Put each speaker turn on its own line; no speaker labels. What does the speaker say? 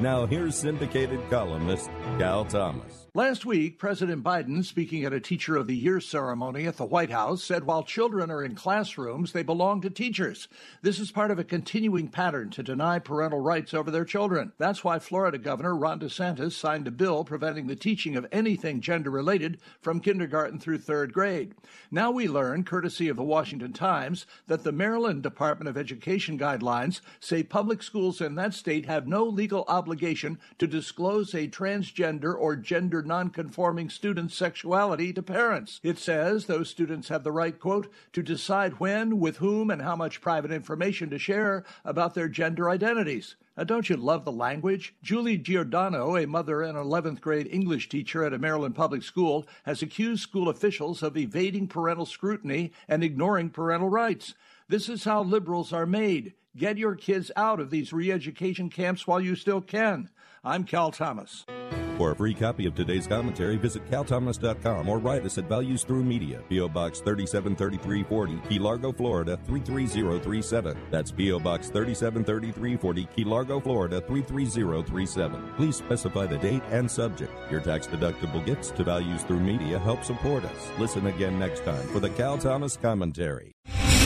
Now, here's syndicated columnist Cal Thomas.
Last week, President Biden, speaking at a Teacher of the Year ceremony at the White House, said while children are in classrooms, they belong to teachers. This is part of a continuing pattern to deny parental rights over their children. That's why Florida Governor Ron DeSantis signed a bill preventing the teaching of anything gender related from kindergarten through third grade. Now we learn, courtesy of the Washington Times, that the Maryland Department of Education guidelines say public schools in that state have no legal obligation to disclose a transgender or gender nonconforming student's sexuality to parents. It says those students have the right, quote, to decide when, with whom, and how much private information to share about their gender identities. Now, don't you love the language? Julie Giordano, a mother and 11th grade English teacher at a Maryland public school, has accused school officials of evading parental scrutiny and ignoring parental rights. This is how liberals are made. Get your kids out of these re education camps while you still can. I'm Cal Thomas.
For a free copy of today's commentary, visit calthomas.com or write us at Values Through Media, P.O. Box 373340, Key Largo, Florida 33037. That's P.O. Box 373340, Key Largo, Florida 33037. Please specify the date and subject. Your tax deductible gifts to Values Through Media help support us. Listen again next time for the Cal Thomas Commentary.